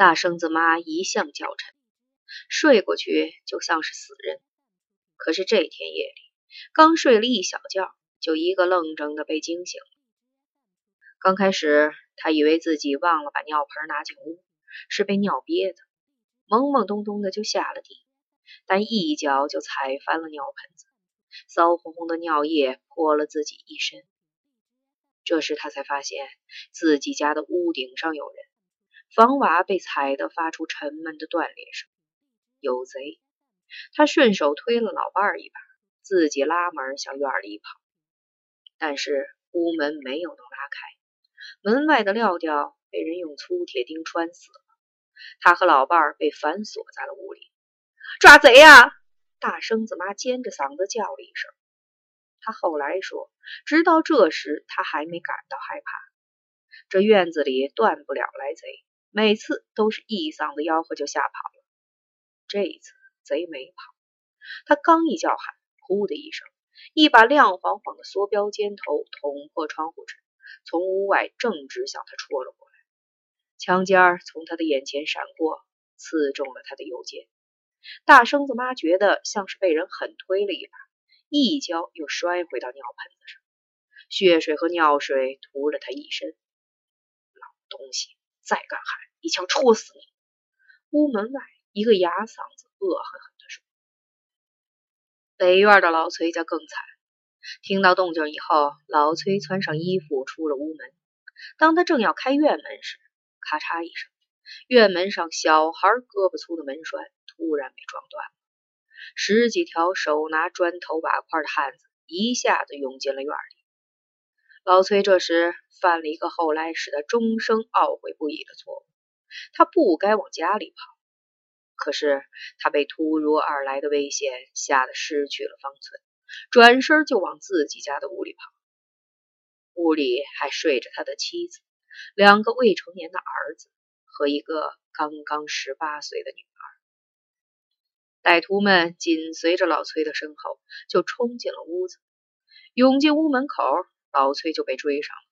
大生子妈一向娇沉，睡过去就像是死人。可是这天夜里，刚睡了一小觉，就一个愣怔的被惊醒了。刚开始，他以为自己忘了把尿盆拿进屋，是被尿憋的，懵懵懂懂的就下了地，但一脚就踩翻了尿盆子，骚烘烘的尿液泼了自己一身。这时他才发现自己家的屋顶上有人，房瓦被踩得发出沉闷的断裂声，有贼！他顺手推了老伴儿一把，自己拉门向院里跑，但是屋门没有能拉开。门外的料吊被人用粗铁钉穿死了，他和老伴儿被反锁在了屋里。抓贼呀！大生子妈尖着嗓子叫了一声。他后来说，直到这时他还没感到害怕。这院子里断不了来贼，每次都是一嗓子吆喝就吓跑了。这一次贼没跑，他刚一叫喊，呼的一声，一把亮晃晃的梭镖尖头捅破窗户纸。从屋外正直向他戳了过来，枪尖儿从他的眼前闪过，刺中了他的右肩。大生子妈觉得像是被人狠推了一把，一跤又摔回到尿盆子上，血水和尿水涂了他一身。老东西，再敢喊，一枪戳死你！屋门外，一个哑嗓子恶狠狠地说：“北院的老崔家更惨。”听到动静以后，老崔穿上衣服出了屋门。当他正要开院门时，咔嚓一声，院门上小孩胳膊粗的门栓突然被撞断了。十几条手拿砖头瓦块的汉子一下子涌进了院里。老崔这时犯了一个后来使他终生懊悔不已的错误：他不该往家里跑。可是他被突如而来的危险吓得失去了方寸。转身就往自己家的屋里跑，屋里还睡着他的妻子、两个未成年的儿子和一个刚刚十八岁的女儿。歹徒们紧随着老崔的身后，就冲进了屋子。涌进屋门口，老崔就被追上了，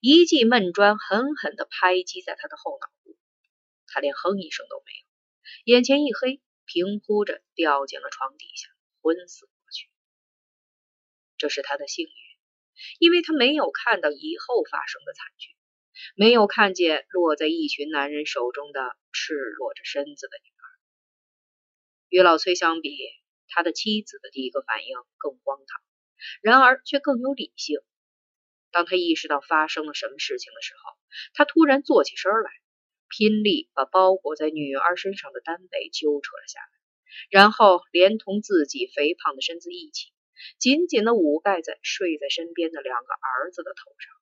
一记闷砖狠狠地拍击在他的后脑部，他连哼一声都没有，眼前一黑，平铺着掉进了床底下，昏死过去。这是他的幸运，因为他没有看到以后发生的惨剧，没有看见落在一群男人手中的赤裸着身子的女儿。与老崔相比，他的妻子的第一个反应更荒唐，然而却更有理性。当他意识到发生了什么事情的时候，他突然坐起身来，拼力把包裹在女儿身上的单被揪扯了下来，然后连同自己肥胖的身子一起。紧紧的捂盖在睡在身边的两个儿子的头上，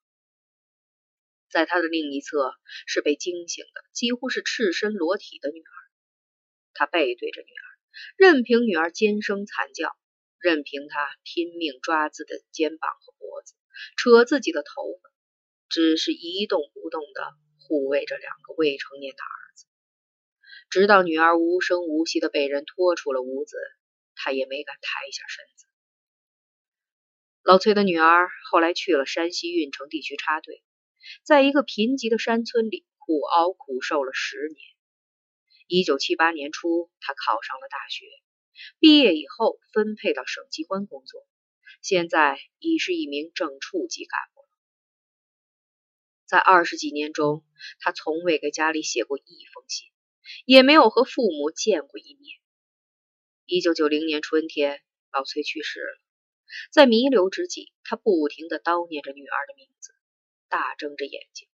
在他的另一侧是被惊醒的几乎是赤身裸体的女儿。他背对着女儿，任凭女儿尖声惨叫，任凭他拼命抓自己的肩膀和，扯自己的头发，只是一动不动的护卫着两个未成年的儿子，直到女儿无声无息的被人拖出了屋子，他也没敢抬一下身子。老崔的女儿后来去了山西运城地区插队，在一个贫瘠的山村里苦熬苦受了十年。一九七八年初，他考上了大学，毕业以后分配到省机关工作，现在已是一名正处级干部了。在二十几年中，他从未给家里写过一封信，也没有和父母见过一面。一九九零年春天，老崔去世了。在弥留之际，他不停地叨念着女儿的名字，大睁着眼睛，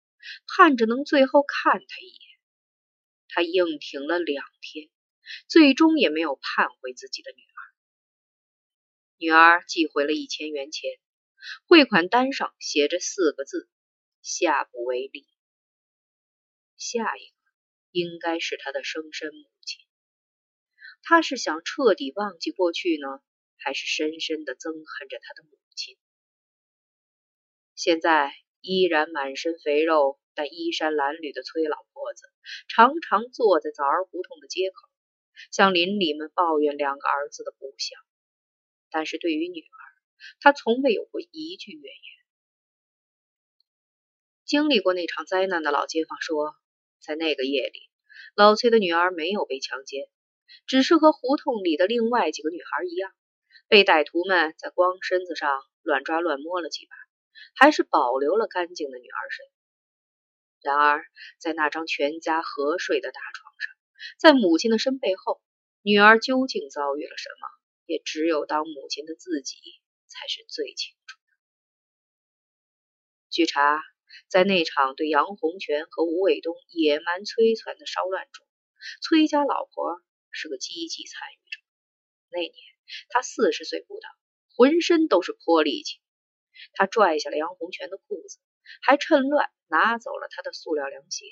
盼着能最后看她一眼。他硬挺了两天，最终也没有盼回自己的女儿。女儿寄回了一千元钱，汇款单上写着四个字：“下不为例。”下一个应该是他的生身母亲。他是想彻底忘记过去呢？还是深深的憎恨着他的母亲。现在依然满身肥肉但衣衫褴褛的崔老婆子，常常坐在枣儿胡同的街口，向邻里们抱怨两个儿子的不孝。但是对于女儿，她从未有过一句怨言。经历过那场灾难的老街坊说，在那个夜里，老崔的女儿没有被强奸，只是和胡同里的另外几个女孩一样，被歹徒们在光身子上乱抓乱摸了几把，还是保留了干净的女儿身。然而，在那张全家合睡的大床上，在母亲的身背后，女儿究竟遭遇了什么，也只有当母亲的自己才是最清楚的。据查，在那场对杨洪全和吴卫东野蛮摧残的骚乱中，崔家老婆是个积极参与者。那年她四十岁不到，浑身都是泼力气。她拽下了杨洪全的裤子。还趁乱拿走了他的塑料凉鞋，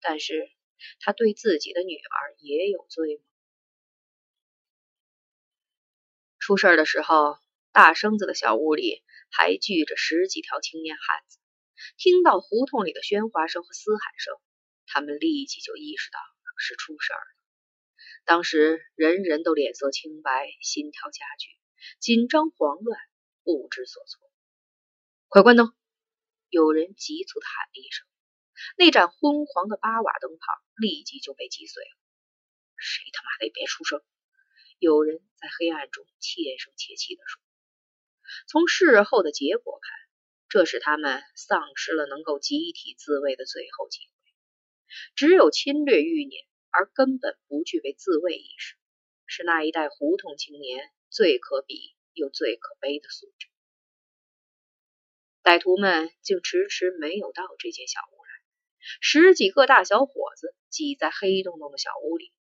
但是他对自己的女儿也有罪吗？出事儿的时候，大生子的小屋里还聚着十几条青年汉子，听到胡同里的喧哗声和嘶喊声，他们立即就意识到是出事儿了。当时人人都脸色青白，心跳加剧，紧张慌乱，不知所措。快关灯！有人急促的喊了一声，那盏昏黄的八瓦灯泡立即就被击碎了。谁他妈的也别出声！有人在黑暗中怯声怯气地说。从事后的结果看，这是他们丧失了能够集体自卫的最后机会。只有侵略欲念，而根本不具备自卫意识，是那一代胡同青年最可比又最可悲的素质。歹徒们竟迟迟没有到这间小屋来，十几个大小伙子挤在黑洞洞的小屋里，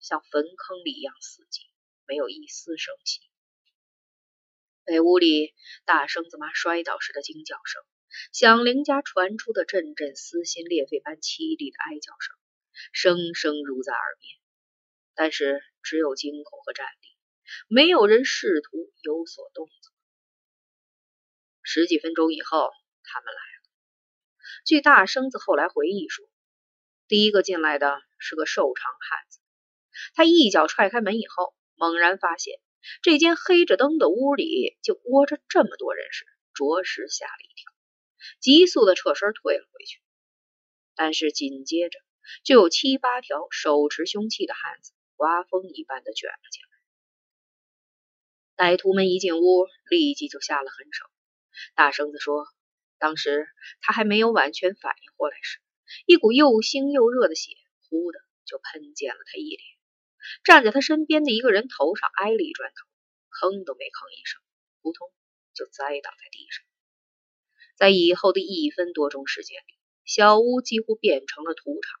像坟坑里一样死寂，没有一丝声息。北屋里大生子妈摔倒时的惊叫声，响铃家传出的阵阵撕心裂肺般凄厉的哀叫声，声声如在耳边。但是只有惊恐和战栗，没有人试图有所动作。十几分钟以后，他们来了。据大生子后来回忆说，第一个进来的是个瘦长汉子。他一脚踹开门以后，猛然发现这间黑着灯的屋里就窝着这么多人时，着实吓了一跳，急速的撤身退了回去。但是紧接着，就有七八条手持凶器的汉子刮风一般的卷了进来。歹徒们一进屋，立即就下了狠手。大声的说：“当时他还没有完全反应过来时，一股又腥又热的血呼的就喷溅了他一脸。站在他身边的一个人头上挨了一砖头，吭都没吭一声，扑通就栽倒在地上。在以后的一分多钟时间里，小屋几乎变成了屠场，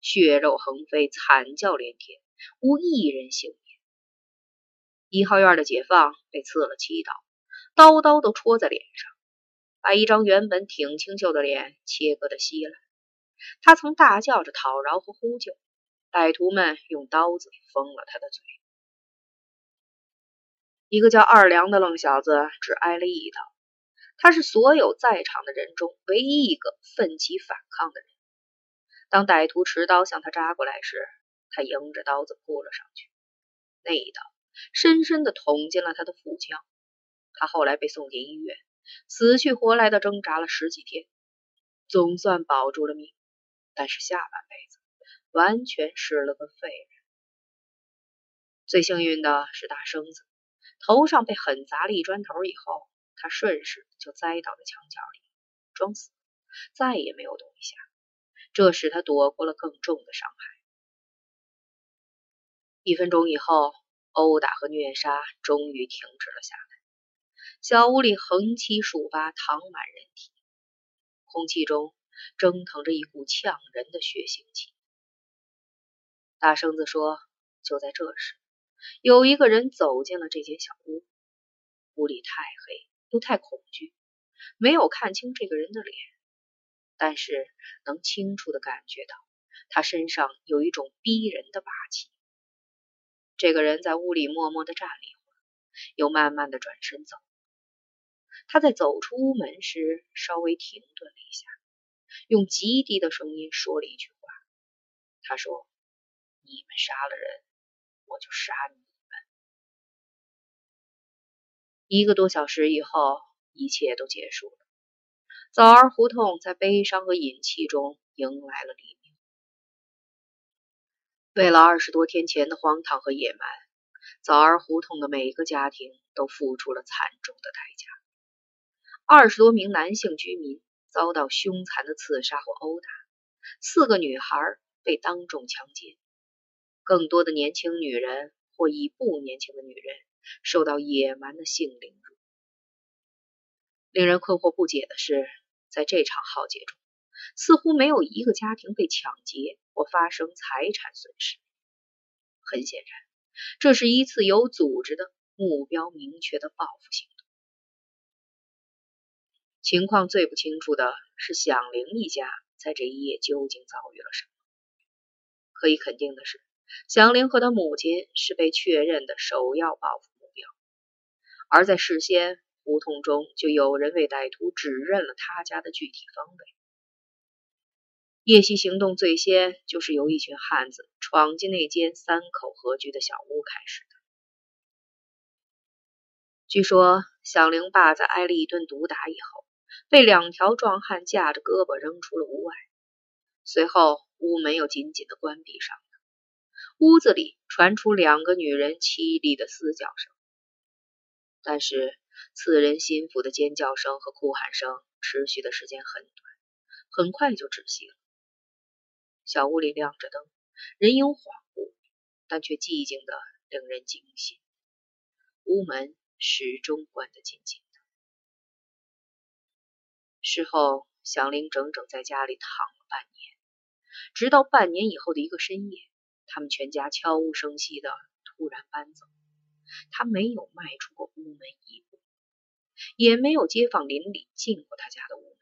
血肉横飞，惨叫连天，无一人幸免。一号院的解放被刺了七刀。”刀刀都戳在脸上，把一张原本挺清秀的脸切割的稀烂。他曾大叫着讨饶和呼救，歹徒们用刀子封了他的嘴。一个叫二良的愣小子只挨了一刀，他是所有在场的人中唯一一个奋起反抗的人。当歹徒持刀向他扎过来时，他迎着刀子扑了上去，那一刀深深的捅进了他的腹腔。他后来被送进医院，死去活来的挣扎了十几天，总算保住了命。但是下半辈子完全是了个废人。最幸运的是大生子，头上被狠砸了一砖头以后，他顺势就栽倒在墙角里，装死，再也没有动一下。这使他躲过了更重的伤害。一分钟以后，殴打和虐杀终于停止了下来。小屋里横七竖八躺满人体，空气中蒸腾着一股呛人的血腥气。大生子说：“就在这时，有一个人走进了这间小屋。屋里太黑，又太恐惧，没有看清这个人的脸，但是能清楚的感觉到他身上有一种逼人的霸气。这个人在屋里默默的站了一会儿，又慢慢的转身走。”他在走出屋门时稍微停顿了一下，用极低的声音说了一句话。他说：“你们杀了人，我就杀你们。”一个多小时以后，一切都结束了。枣儿胡同在悲伤和隐气中迎来了黎明。为了二十多天前的荒唐和野蛮，枣儿胡同的每个家庭都付出了惨重的代价。二十多名男性居民遭到凶残的刺杀或殴打，四个女孩被当众强奸，更多的年轻女人或已不年轻的女人受到野蛮的性凌辱。令人困惑不解的是，在这场浩劫中，似乎没有一个家庭被抢劫或发生财产损失。很显然，这是一次有组织的、目标明确的报复行动。情况最不清楚的是响铃一家在这一夜究竟遭遇了什么。可以肯定的是，祥林和他母亲是被确认的首要报复目标，而在事先胡同中就有人为歹徒指认了他家的具体方位。夜袭行动最先就是由一群汉子闯进那间三口合居的小屋开始的。据说响铃爸在挨了一顿毒打以后。被两条壮汉架着胳膊扔出了屋外，随后屋门又紧紧的关闭上。屋子里传出两个女人凄厉的嘶叫声，但是刺人心腹的尖叫声和哭喊声持续的时间很短，很快就止息了。小屋里亮着灯，人影恍惚，但却寂静的令人惊心。屋门始终关得紧紧的。事后，祥林整整在家里躺了半年，直到半年以后的一个深夜，他们全家悄无声息的突然搬走。他没有迈出过屋门一步，也没有街坊邻里进过他家的屋门。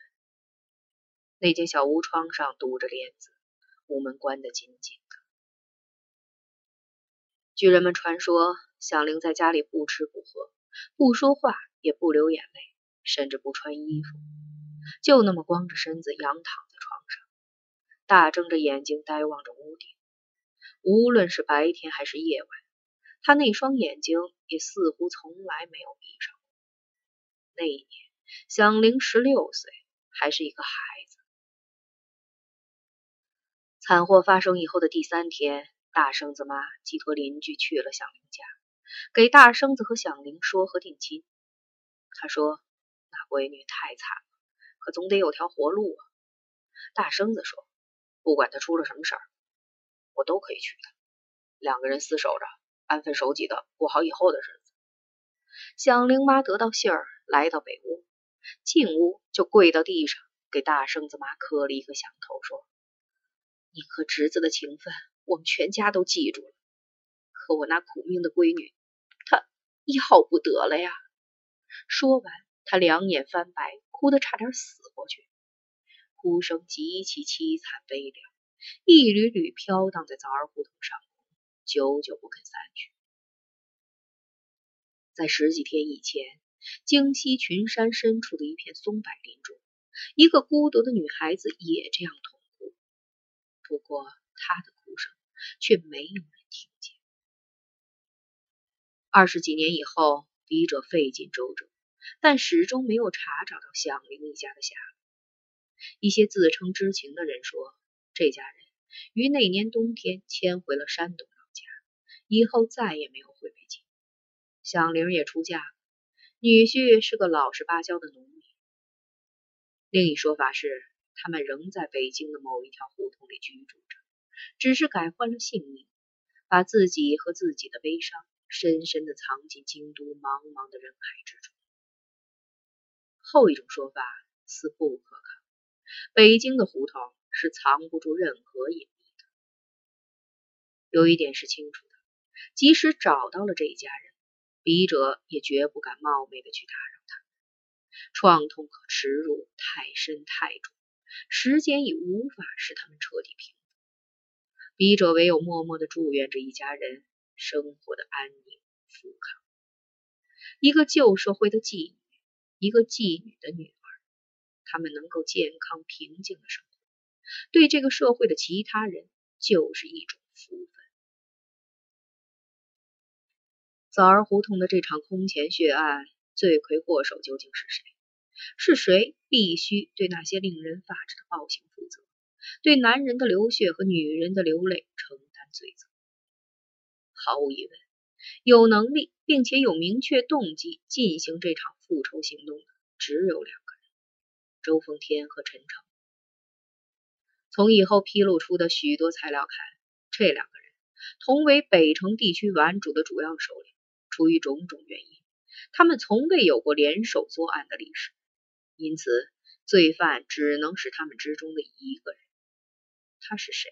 那间小屋窗上堵着帘子，屋门关得紧紧的。据人们传说，祥林在家里不吃不喝，不说话，也不流眼泪，甚至不穿衣服。就那么光着身子仰躺在床上，大睁着眼睛呆望着屋顶。无论是白天还是夜晚，他那双眼睛也似乎从来没有闭上过。那一年，响铃十六岁，还是一个孩子。惨祸发生以后的第三天，大生子妈寄托邻居去了响铃家，给大生子和响铃说和定亲。他说：“那闺女太惨了。”可总得有条活路啊！大生子说：“不管他出了什么事儿，我都可以娶她。两个人厮守着，安分守己的过好以后的日子。”响铃妈得到信儿，来到北屋，进屋就跪到地上，给大生子妈磕了一个响头，说：“你和侄子的情分，我们全家都记住了。可我那苦命的闺女，她要不得了呀！”说完，他两眼翻白。哭得差点死过去，哭声极其凄惨悲凉，一缕缕飘荡在枣儿胡同上，久久不肯散去。在十几天以前，京西群山深处的一片松柏林中，一个孤独的女孩子也这样痛哭，不过她的哭声却没有人听见。二十几年以后，笔者费尽周折。但始终没有查找到响铃一家的下落。一些自称知情的人说，这家人于那年冬天迁回了山东老家，以后再也没有回北京。响铃也出嫁了，女婿是个老实巴交的农民。另一说法是，他们仍在北京的某一条胡同里居住着，只是改换了姓名，把自己和自己的悲伤深深的藏进京都茫茫的人海之中。后一种说法似不可靠。北京的胡同是藏不住任何隐秘的。有一点是清楚的，即使找到了这一家人，笔者也绝不敢冒昧的去打扰他们。创痛和耻辱太深太重，时间已无法使他们彻底平复。笔者唯有默默的祝愿这一家人生活的安宁富康。一个旧社会的妓女。一个妓女的女儿，他们能够健康平静的生活，对这个社会的其他人就是一种福分。枣儿胡同的这场空前血案，罪魁祸首究竟是谁？是谁必须对那些令人发指的暴行负责？对男人的流血和女人的流泪承担罪责。毫无疑问，有能力并且有明确动机进行这场复仇行动的只有两个人：周奉天和陈诚。从以后披露出的许多材料看，这两个人同为北城地区顽主的主要首领，出于种种原因，他们从未有过联手作案的历史，因此罪犯只能是他们之中的一个人。他是谁？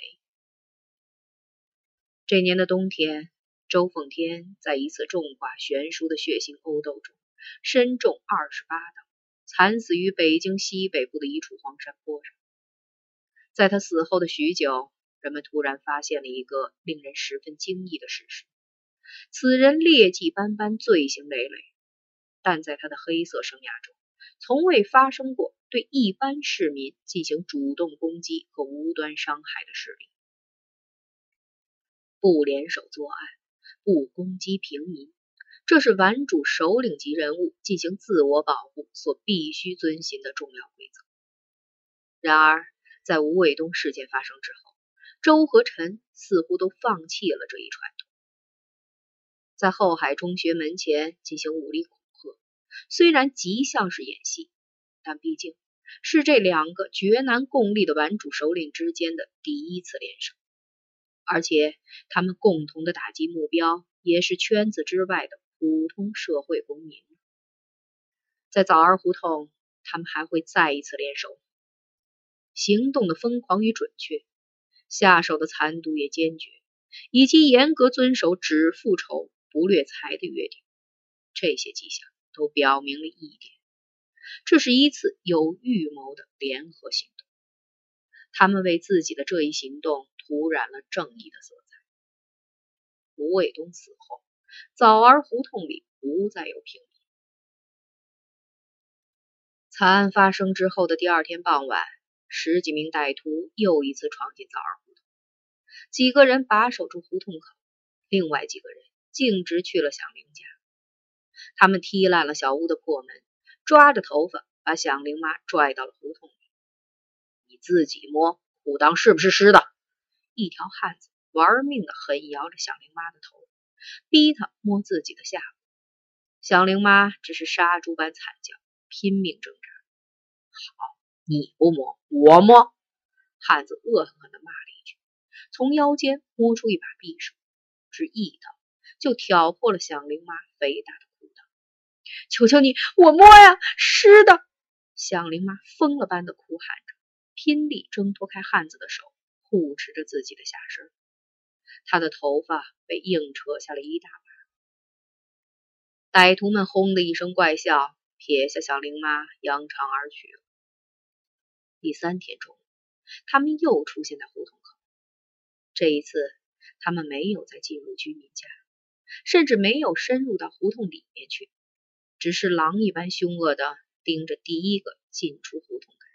这年的冬天，周奉天在一次重剐悬殊的血腥殴斗中，身中二十八刀，惨死于北京西北部的一处荒山坡上。在他死后的许久，人们突然发现了一个令人十分惊异的事实：此人劣迹斑斑，罪行累累，但在他的黑色生涯中，从未发生过对一般市民进行主动攻击和无端伤害的事例。不联手作案，不攻击平民，这是顽主首领级人物进行自我保护所必须遵循的重要规则。然而，在吴卫东事件发生之后，周和陈似乎都放弃了这一传统，在后海中学门前进行武力恐吓。虽然极像是演戏，但毕竟是这两个绝难共立的顽主首领之间的第一次联手，而且他们共同的打击目标也是圈子之外的普通社会公民。在枣儿胡同，他们还会再一次联手。行动的疯狂与准确，下手的残毒也坚决，以及严格遵守只复仇不掠财的约定，这些迹象都表明了一点：这是一次有预谋的联合行动。他们为自己的这一行动涂染了正义的色彩。吴卫东死后，枣儿胡同里不再有平民。惨案发生之后的第二天傍晚。十几名歹徒又一次闯进枣儿胡同，几个人把守住胡同口，另外几个人径直去了响铃家。他们踢烂了小屋的破门，抓着头发把响铃妈拽到了胡同里。你自己摸裤裆是不是湿的？一条汉子玩命的狠摇着响铃妈的头，逼他摸自己的下巴。响铃妈只是杀猪般惨叫，拼命挣扎。好。你不摸，我摸！汉子恶狠狠地骂了一句，从腰间摸出一把匕首，只一刀就挑破了响铃妈肥大的裤裆。求求你，我摸呀，湿的！响铃妈疯了般的哭喊着，拼力挣脱开汉子的手，护持着自己的下身。她的头发被硬扯下了一大把。歹徒们轰的一声怪笑，撇下响铃妈，扬长而去了。第三天中午，他们又出现在胡同口。这一次，他们没有再进入居民家，甚至没有深入到胡同里面去，只是狼一般凶恶的盯着第一个进出胡同的人。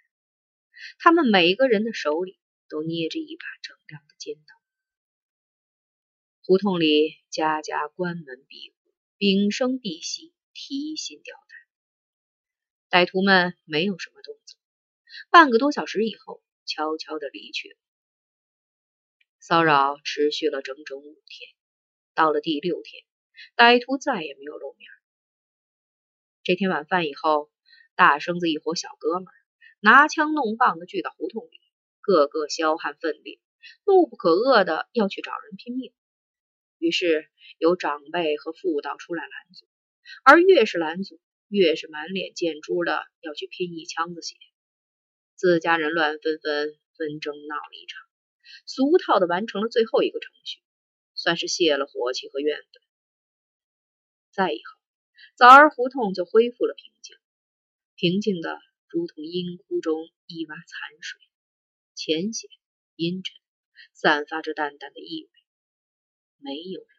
他们每个人的手里都捏着一把锃亮的尖刀。胡同里家家关门闭户，屏声闭息，提心吊胆。歹徒们没有什么动作。半个多小时以后，悄悄地离去了。骚扰持续了整整五天，到了第六天，歹徒再也没有露面。这天晚饭以后，大生子一伙小哥们拿枪弄棒的聚到胡同里，个个销汗奋力，怒不可遏的要去找人拼命。于是有长辈和妇道出来拦阻，而越是拦阻，越是满脸见珠的要去拼一枪子血。自家人乱纷纷，纷争闹了一场，俗套的完成了最后一个程序，算是泄了火气和怨愤。再以后，枣儿胡同就恢复了平静，平静的如同阴窟中一洼残水，浅显阴沉，散发着淡淡的意味，没有人。